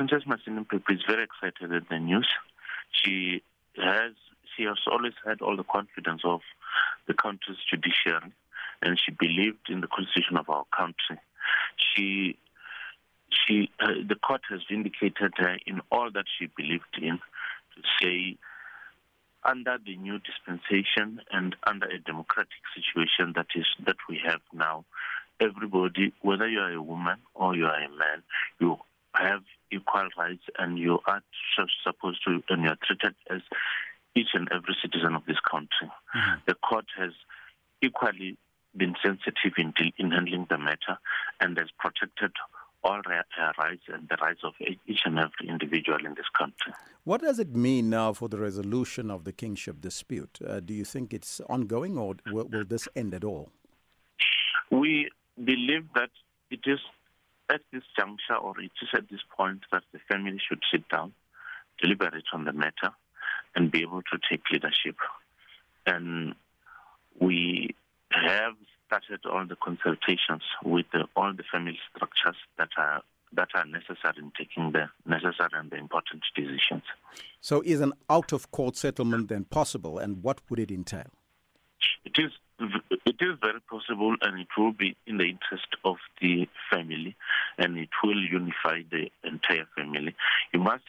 Princess Masindi Mphephu is very excited at the news. She has she has always had all the confidence of the country's judiciary, and she believed in the constitution of our country. She she uh, the court has vindicated her in all that she believed in to say under the new dispensation and under a democratic situation that is that we have now everybody whether you are a woman or you are a man you have equal rights and you are supposed to and you are treated as each and every citizen of this country mm-hmm. the court has equally been sensitive in, in handling the matter and has protected all rights and the rights of each and every individual in this country. What does it mean now for the resolution of the kingship dispute? Uh, do you think it's ongoing or will, will this end at all? We believe that it is at this juncture or it is at this point that the family should sit down, deliberate on the matter, and be able to take leadership. And we have started all the consultations with the, all the family structures that are that are necessary in taking the necessary and the important decisions. So, is an out of court settlement then possible, and what would it entail? It is it is very possible, and it will be in the interest of the family, and it will unify the entire family. You must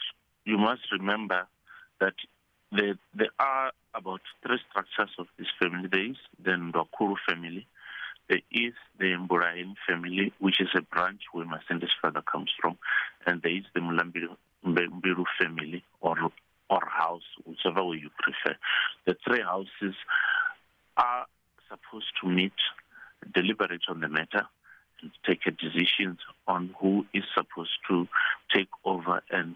you must remember that there, there are about three structures of this family. There is the Ndwakuru family, there is the Mburain family, which is a branch where my Masindi's father comes from, and there is the Mulambiru family or or house, whichever way you prefer. The three houses are supposed to meet, deliberate on the matter, and take a decision on who is supposed to take over and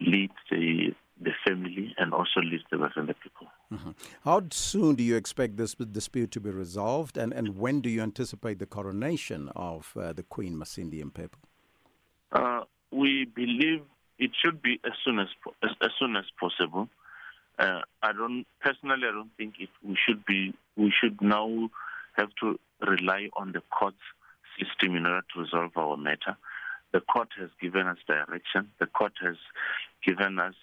lead the the family and also lead the Vhavenda people. Mm-hmm. How soon do you expect this dispute to be resolved, and, and when do you anticipate the coronation of uh, the Queen Masindi Mphephu? Uh, we believe it should be as soon as as, as soon as possible. Uh, I don't personally. I don't think it, we should be. We should now have to rely on the court system in order to resolve our matter. The court has given us direction. The court has given us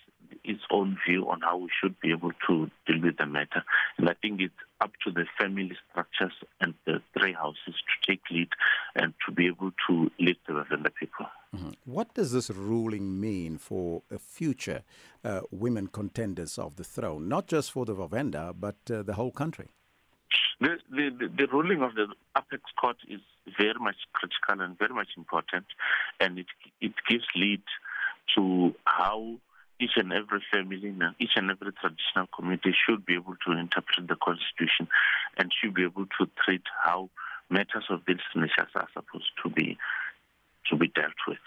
its own view on how we should be able to deal with the matter. And I think it's up to the family structures and the three houses to take lead and to be able to lead the Vhavenda people. Mm-hmm. What does this ruling mean for a future uh, women contenders of the throne, not just for the Vhavenda, but uh, the whole country? The, the, the, the, ruling of the apex court is very much critical and very much important, and it, it gives lead to how each and every family, and each and every traditional community should be able to interpret the constitution and should be able to treat how matters of this nature are supposed to be to be dealt with.